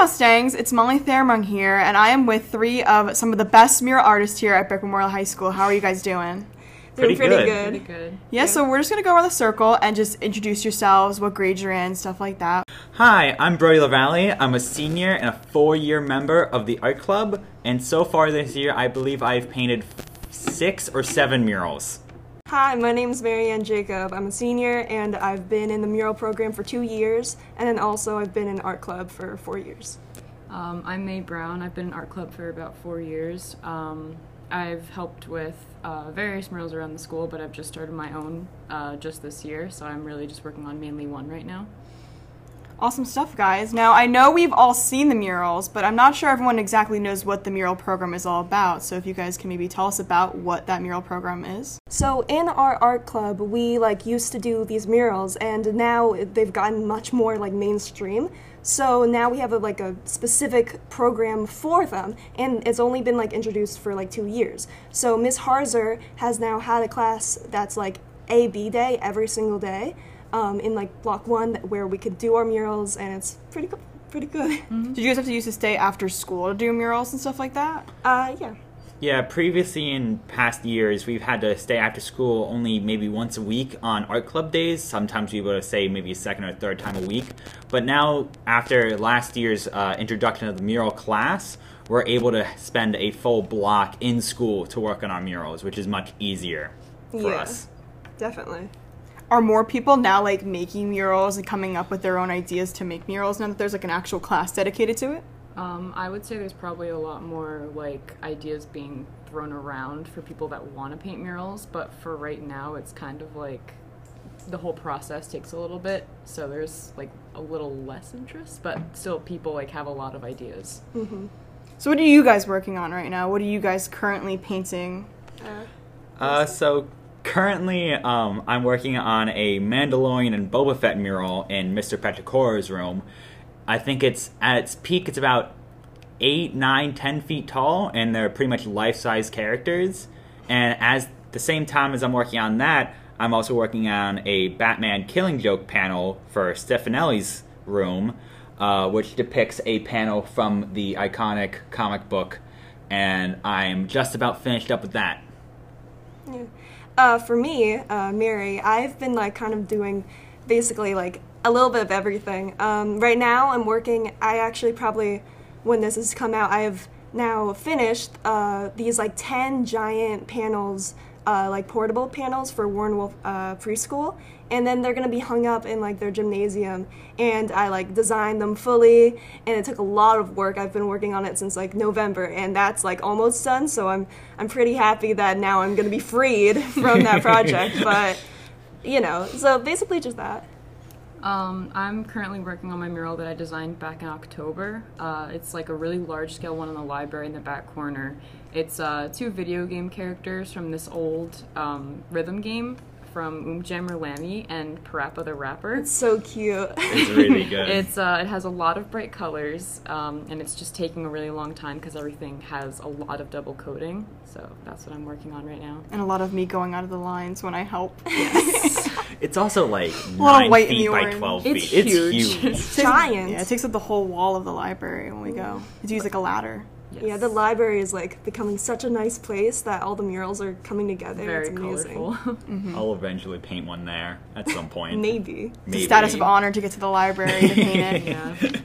Hey Mustangs, it's Molly Thamrong here, and I am with three of some of the best mural artists here at Brick Memorial High School. How are you guys doing? Pretty Doing pretty good. good. Pretty good. Yeah, so we're just gonna go around the circle and just introduce yourselves, what grade you're in, stuff like that. Hi, I'm Brody LaVallee. I'm a senior and a four-year member of the art club, and so far this year, I believe I've painted six or seven murals. Hi, my name's Marianne Jacob. I'm a senior and I've been in the mural program for two years, and then also I've been in art club for four years. Um, I'm Mae Brown. I've been in art club for about four years. Um, I've helped with uh, various murals around the school, but I've just started my own uh, just this year, so I'm really just working on mainly one right now. Awesome stuff, guys. Now, I know we've all seen the murals, but I'm not sure everyone exactly knows what the mural program is all about. So if you guys can maybe tell us about what that mural program is. So in our art club, we like used to do these murals, and now they've gotten much more like mainstream. So now we have a, like a specific program for them, and it's only been like introduced for like two years. So Miss Harzer has now had a class that's like A B day every single day, um, in like block one where we could do our murals, and it's pretty good. Pretty good. Did you guys have to use to stay after school to do murals and stuff like that? Uh, yeah. Yeah, previously in past years, we've had to stay after school only maybe once a week on art club days. Sometimes we would say maybe a second or third time a week. But now, after last year's uh, introduction of the mural class, we're able to spend a full block in school to work on our murals, which is much easier for Yeah. us. Definitely. Are more people now like making murals and coming up with their own ideas to make murals now that there's like an actual class dedicated to it? Um, I would say there's probably a lot more like ideas being thrown around for people that want to paint murals, but for right now, it's kind of like the whole process takes a little bit, so there's like a little less interest, but still people like have a lot of ideas. So what are you guys working on right now? What are you guys currently painting? Uh, so currently, um, I'm working on a Mandalorian and Boba Fett mural in Mr. Petricora's room. I think it's at its peak. It's about eight, nine, ten feet tall, and they're pretty much life-size characters. And as the same time as I'm working on that, I'm also working on a Batman Killing Joke panel for Stefanelli's room, uh, which depicts a panel from the iconic comic book. And I'm just about finished up with that. Yeah. Uh, for me, uh, Mary, I've been like kind of doing basically like a little bit of everything. Um, right now, I'm working. I actually probably, when this has come out, I have now finished uh, these like ten giant panels, uh, like portable panels for Warren Wolf uh, preschool, and then they're gonna be hung up in like their gymnasium. And I like designed them fully, and it took a lot of work. I've been working on it since like November, and that's like almost done. So I'm I'm pretty happy that now I'm gonna be freed from that project. but you know, so basically just that. Um, I'm currently working on my mural that I designed back in October. Uh, it's like a really large scale one in the library in the back corner. It's uh, two video game characters from this old um, rhythm game from Oomjammer Lammy and Parappa the Rapper. It's so cute. It's really good. It's uh, it has a lot of bright colors, um, and it's just taking a really long time because everything has a lot of double coating. So that's what I'm working on right now. And a lot of me going out of the lines when I help. It's also like lot nine white feet the by orange. twelve It's feet. huge. It's huge. It's giant. Yeah, it takes up the whole wall of the library when we go. It's used like a ladder. Yes. Yeah, the library is like becoming such a nice place that all the murals are coming together. very it's amazing. colorful. Mm-hmm. I'll eventually paint one there at some point. Maybe. It's a status of honor to get to the library to paint it. yeah.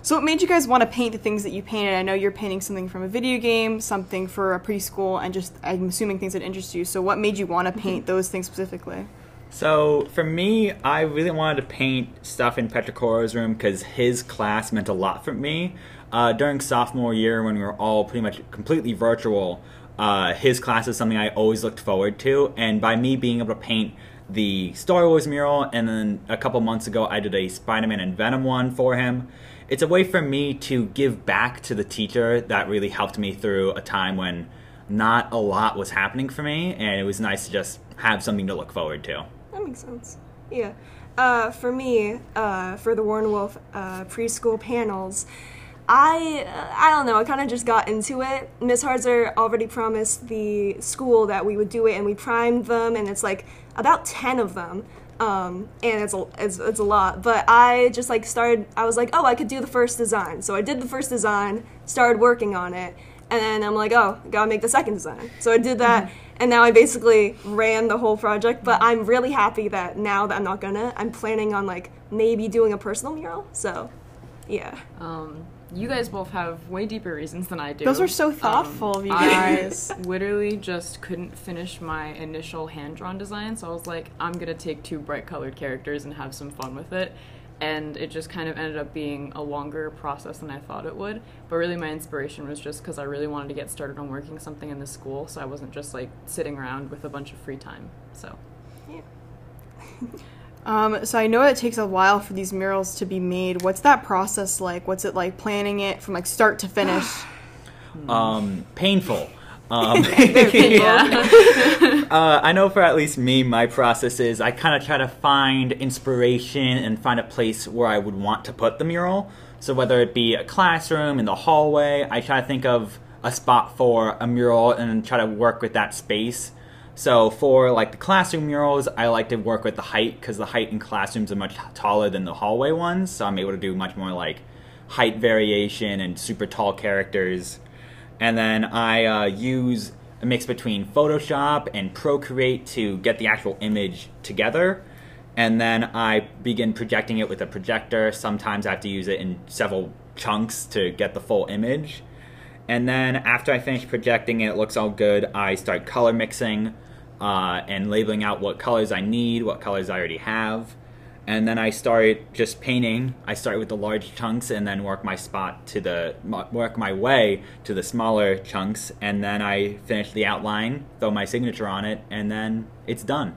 So, what made you guys want to paint the things that you painted? I know you're painting something from a video game, something for a preschool, and just I'm assuming things that interest you. So, what made you want to mm-hmm. paint those things specifically? So for me, I really wanted to paint stuff in Petricora's room because his class meant a lot for me. Uh, during sophomore year, when we were all pretty much completely virtual, uh, his class is something I always looked forward to. And by me being able to paint the Star Wars mural, and then a couple months ago, I did a Spider-Man and Venom one for him. It's a way for me to give back to the teacher that really helped me through a time when not a lot was happening for me, and it was nice to just have something to look forward to. That makes sense. Yeah. Uh, for me, uh, for the Warren Wolf uh, preschool panels, I I don't know. I kind of just got into it. Miss Harzer already promised the school that we would do it, and we primed them, and it's like about ten of them. um, and it's a, it's, it's a lot. But I just like started. I was like, oh, I could do the first design. So I did the first design, started working on it, and then I'm like, oh, gotta make the second design. So I did that, and now I basically ran the whole project. But I'm really happy that now that I'm not gonna, I'm planning on like maybe doing a personal mural. So, yeah. Um, you guys both have way deeper reasons than I do. Those are so Um, thoughtful of you I guys. literally just couldn't finish my initial hand drawn design, so I was like, I'm gonna take two bright colored characters and have some fun with it. And it just kind of ended up being a longer process than I thought it would. But really, my inspiration was just because I really wanted to get started on working something in the school, so I wasn't just like sitting around with a bunch of free time. So. Um, so I know it takes a while for these murals to be made. What's that process like? What's it like planning it from like start to finish? Um, painful. Um, Yeah. uh, I know for at least me, my process is I kind of try to find inspiration and find a place where I would want to put the mural. So whether it be a classroom, in the hallway, I try to think of a spot for a mural and try to work with that space. So for like the classroom murals, I like to work with the height because the height in classrooms are much taller than the hallway ones. So I'm able to do much more like height variation and super tall characters. And then I uh, use a mix between Photoshop and Procreate to get the actual image together. And then I begin projecting it with a projector. Sometimes I have to use it in several chunks to get the full image. And then after I finish projecting it, it looks all good. I start color mixing uh, and labeling out what colors I need, what colors I already have. And then I start just painting. I start with the large chunks and then work my spot to the work my way to the smaller chunks. And then I finish the outline, throw my signature on it, and then it's done.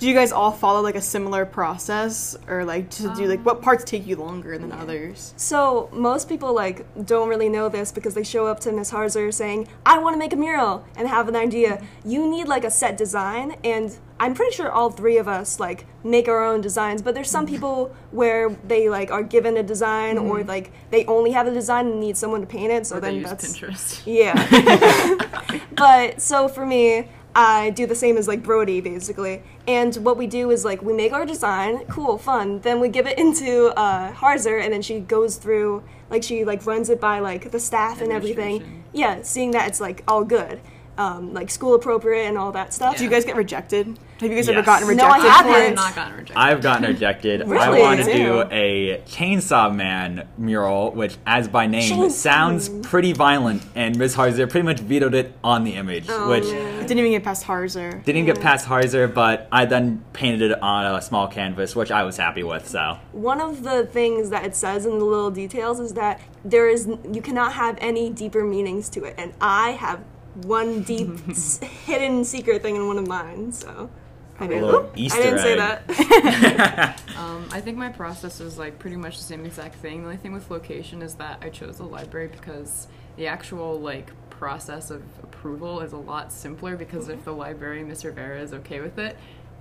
Do you guys all follow like a similar process, or like to do like what um, parts take you longer than others? So most people like don't really know this because they show up to Miss Harzer saying, "I want to make a mural" and have an idea. You need like a set design, and I'm pretty sure all three of us like make our own designs. But there's some mm-hmm. people where they like are given a design or mm-hmm. like they only have a design and need someone to paint it. So Or they then use that's Pinterest. yeah. but so for me, I do the same as like Brody basically. And what we do is like we make our design, cool, fun. Then we give it into uh, Harzer, and then she goes through like she like runs it by like the staff and everything. Yeah, seeing that it's like all good, um, like school appropriate and all that stuff. Do you guys get rejected? Have you guys ever Yes. gotten No, I rejected? haven't. I've not gotten rejected. I've gotten rejected. I want to do a Chainsaw Man mural, which, as by name, Chainsaw sounds pretty violent, and Ms. Harzer pretty much vetoed it on the image, Oh, which man. Didn't even get past Harzer. didn't get past Harzer, but I then painted it on a small canvas, which I was happy with. So One of the things that it says in the little details is that there is you cannot have any deeper meanings to it, and I have one deep s- hidden secret thing in one of mine. So I didn't, little Easter I didn't say egg. that. Um, I think my process is like pretty much the same exact thing. The only thing with location is that I chose the library because the actual like process of approval is a lot simpler because if the library, Miss Rivera, is okay with it,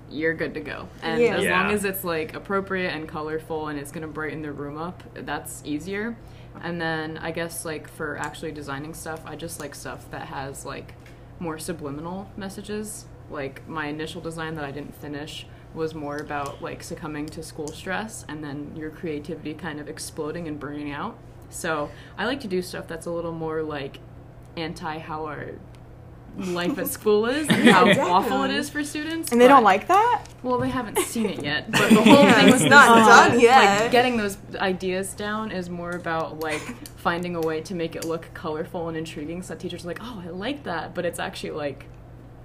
you're good to go. And Yeah. as long as it's like appropriate and colorful and it's gonna brighten the room up, that's easier. And then I guess like for actually designing stuff, I just like stuff that has like more subliminal messages. Like my initial design that I didn't finish was more about like succumbing to school stress and then your creativity kind of exploding and burning out. So I like to do stuff that's a little more like anti how our life at school is and how Yeah, awful it is for students. And they don't like that? well, they haven't seen it yet, but the whole Yeah, thing it's with not done yet. Like getting those ideas down is more about like finding a way to make it look colorful and intriguing. So that teachers are like, "Oh, I like that," but it's actually like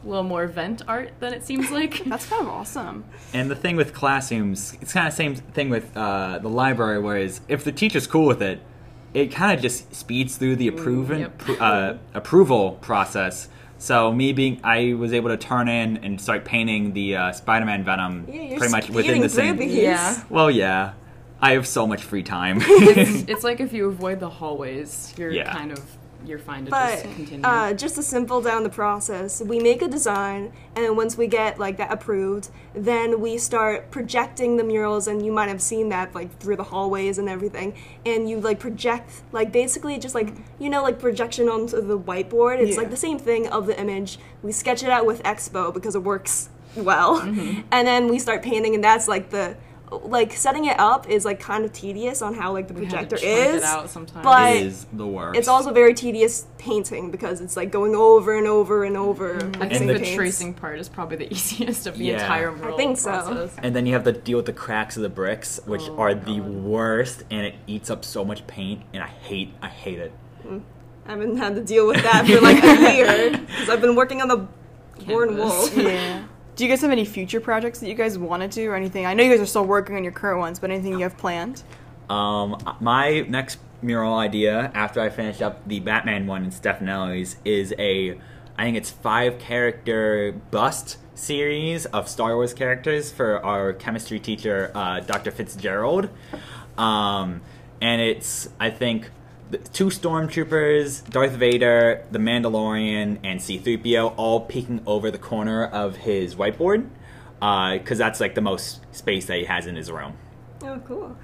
a little more vent art than it seems like. That's kind of awesome. And the thing with classrooms, it's kind of the same thing with uh, the library, whereas if the teacher's cool with it, it kind of just speeds through the approval yep. pr- uh, approval process. So me being, I was able to turn in and start painting the uh, Spider-Man Venom Yeah, you're pretty much within the same. these. Yeah. Well, yeah, I have so much free time. it's, it's like if you avoid the hallways, you're Yeah. kind of you're fine to But just continue. uh, just to simple down the process, we make a design, and then once we get like that approved, then we start projecting the murals, and you might have seen that like through the hallways and everything. And you like project like basically just like you know like projection onto the whiteboard. It's Yeah. like the same thing of the image. We sketch it out with Expo because it works well. And then we start painting, and that's like the like setting it up is like kind of tedious on how like the We had to projector is. it out sometimes. but- it is the worst. It's also very tedious painting because it's like going over and over and over. Mm-hmm. I think the paints. tracing part is probably the easiest of the Yeah. entire mural I think so. process. and then you have to deal with the cracks of the bricks, which Oh are my the worst, and it eats up so much paint, and I hate, I hate it. Mm. I haven't had to deal with that for like a year because I've been working on the Born Canvas. Wolf. Yeah. Do you guys have any future projects that you guys want to do or anything? I know you guys are still working on your current ones, but anything you have planned? Um, my next mural idea after I finish up the Batman one in Stefanelli's is a, I think it's five character bust series of Star Wars characters for our chemistry teacher, uh, Dr. Fitzgerald. Um, and it's, I think, two stormtroopers, Darth Vader, the Mandalorian, and C3PO all peeking over the corner of his whiteboard. Because that's like the most space that he has in his room. Oh, cool.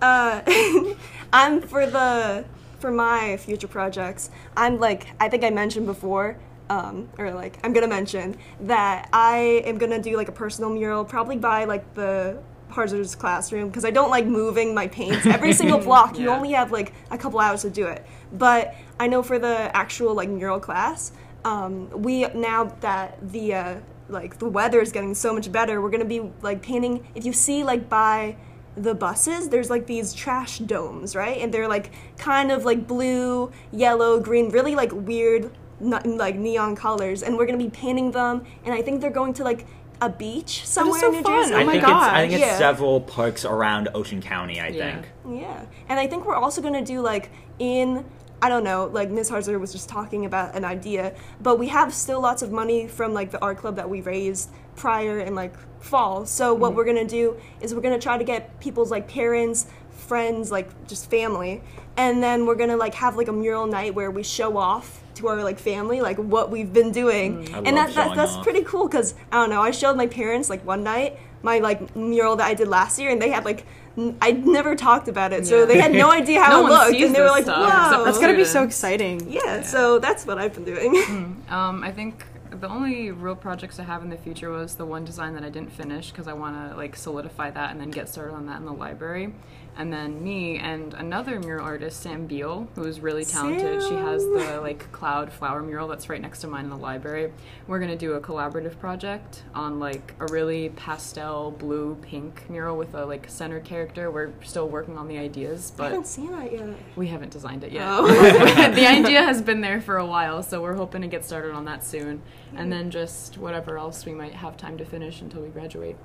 Uh, I'm for the for my future projects. I'm like I think I mentioned before, um, or like I'm gonna mention that I am gonna do like a personal mural, probably by like the Harzer's classroom because I don't like moving my paints. Every single block, you only have like a couple hours to do it. But I know for the actual like mural class, um, we now that the uh, like the weather is getting so much better, we're gonna be like painting. If you see like by the buses, there's like these trash domes, right? And they're like kind of like blue, yellow, green, really like weird, not, like neon colors. And we're gonna be painting them. And I think they're going to like a beach somewhere so in New fun. Jersey. Oh I my think it's I think gosh. it's Yeah. several parks around Ocean County. I Yeah. think. Yeah, and I think we're also gonna do like in I don't know, like Miss Harzer was just talking about an idea, but we have still lots of money from like the art club that we raised prior in like fall. So what mm-hmm. we're gonna do is we're gonna try to get people's like parents, friends, like just family, and then we're gonna like have like a mural night where we show off to our like family like what we've been doing, I and that, that that's off. pretty cool because I don't know. I showed my parents like one night my like mural that I did last year, and they had like n- I never talked about it, so they had no idea how No it looked, and they were like, stuff except "Wow, for That's gonna be so exciting. yeah." So that's what I've been doing. Um, I think the only real projects I have in the future was the one design that I didn't finish because I want to like solidify that and then get started on that in the library. And then me and another mural artist, Sam Beal, who is really talented. She has the like cloud flower mural that's right next to mine in the library. We're gonna do a collaborative project on like a really pastel blue pink mural with a like center character. We're still working on the ideas, I but haven't seen that yet. we haven't designed it yet. Oh. the idea has been there for a while, so we're hoping to get started on that soon. And then just whatever else we might have time to finish until we graduate.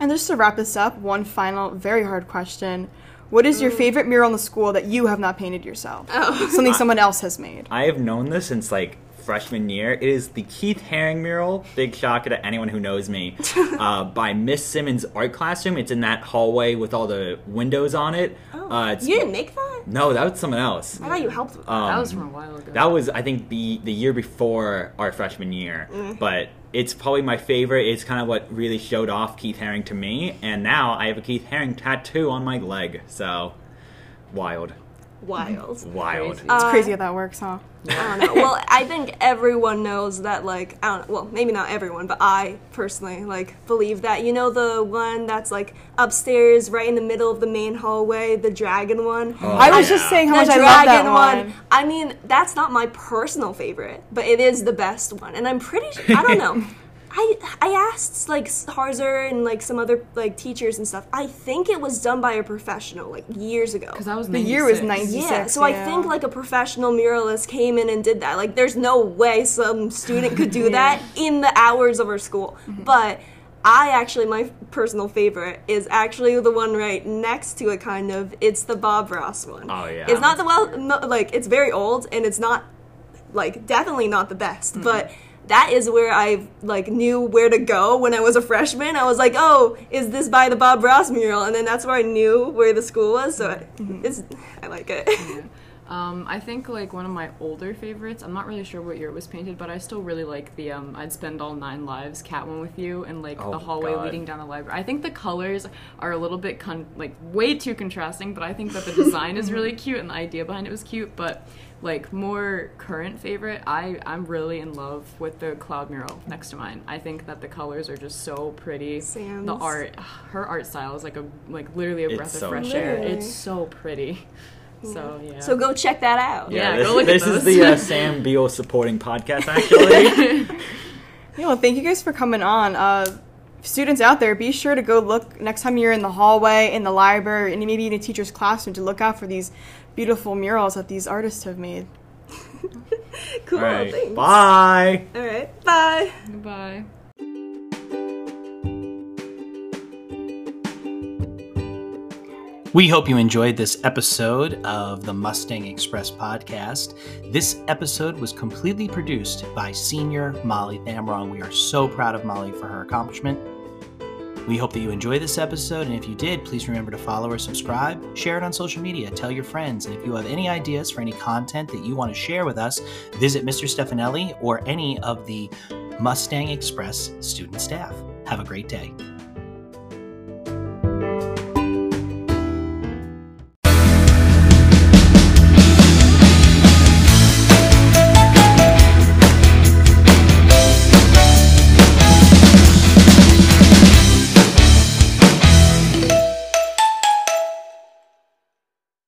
And just to wrap this up, one final very hard question. What is your favorite mural in the school that you have not painted yourself? Oh. Something someone else has made. I have known this since like freshman year. It is the Keith Haring mural. Big shock to anyone who knows me. uh, by Miss Simmons' art classroom. It's in that hallway with all the windows on it. Oh. Uh, it's, you didn't make that? No, that was someone else. I thought you helped with that. Um, that was from a while ago. That was, I think, the the year before our freshman year. But it's probably my favorite. It's kind of what really showed off Keith Haring to me. And now I have a Keith Haring tattoo on my leg. So, wild, Wild. wild. Crazy. It's Uh, crazy how that works, huh? I don't know. Well, I think everyone knows that, like, I don't know, well, maybe not everyone, but I personally, like, believe that. You know, the one that's, like, upstairs, right in the middle of the main hallway, the dragon one? Oh, I was yeah. just saying how the much I love that dragon one. I mean, that's not my personal favorite, but it is the best one. And I'm pretty sure, I don't know. I, I asked like Harzer and like some other like teachers and stuff. I think it was done by a professional like years ago. because I was The year was 96. 96. Yeah, so I think like a professional muralist came in and did that. Like, there's no way some student could do that in the hours of our school. Mm-hmm. But I actually, my personal favorite is actually the one right next to it, kind of. It's the Bob Ross one. Oh, yeah. It's not the well, no, like it's very old and it's not like definitely not the best, but. That is where I like knew where to go when I was a freshman. I was like, "Oh, is this by the Bob Ross mural?" And then that's where I knew where the school was. So I, mm-hmm. it's I like it. Yeah. Um, I think like one of my older favorites. I'm not really sure what year it was painted, but I still really like the um, "I'd Spend All Nine Lives" cat one with you, and like Oh, the hallway God. leading down the library. I think the colors are a little bit con- like way too contrasting, but I think that the design is really cute and the idea behind it was cute. But like more current favorite, I I'm really in love with the cloud mural next to mine. I think that the colors are just so pretty. Sam's. The art, her art style is like a like literally a It's breath so of fresh pretty. air. It's so pretty. So yeah. So go check that out. Yeah, this, go look at this is the uh, Sam Beal supporting podcast, actually. Yeah, well, thank you guys for coming on. Uh, students out there, be sure to go look next time you're in the hallway, in the library, and maybe in a teacher's classroom to look out for these beautiful murals that these artists have made. Cool. All right, Thanks. bye. All right. Bye. Goodbye. We hope you enjoyed this episode of the Mustang Express podcast. This episode was completely produced by senior Molly Thamrong. We are so proud of Molly for her accomplishment. We hope that you enjoyed this episode, and if you did, please remember to follow or subscribe, share it on social media, tell your friends, and if you have any ideas for any content that you want to share with us, visit Mr. Stefanelli or any of the Mustang Express student staff. Have a great day.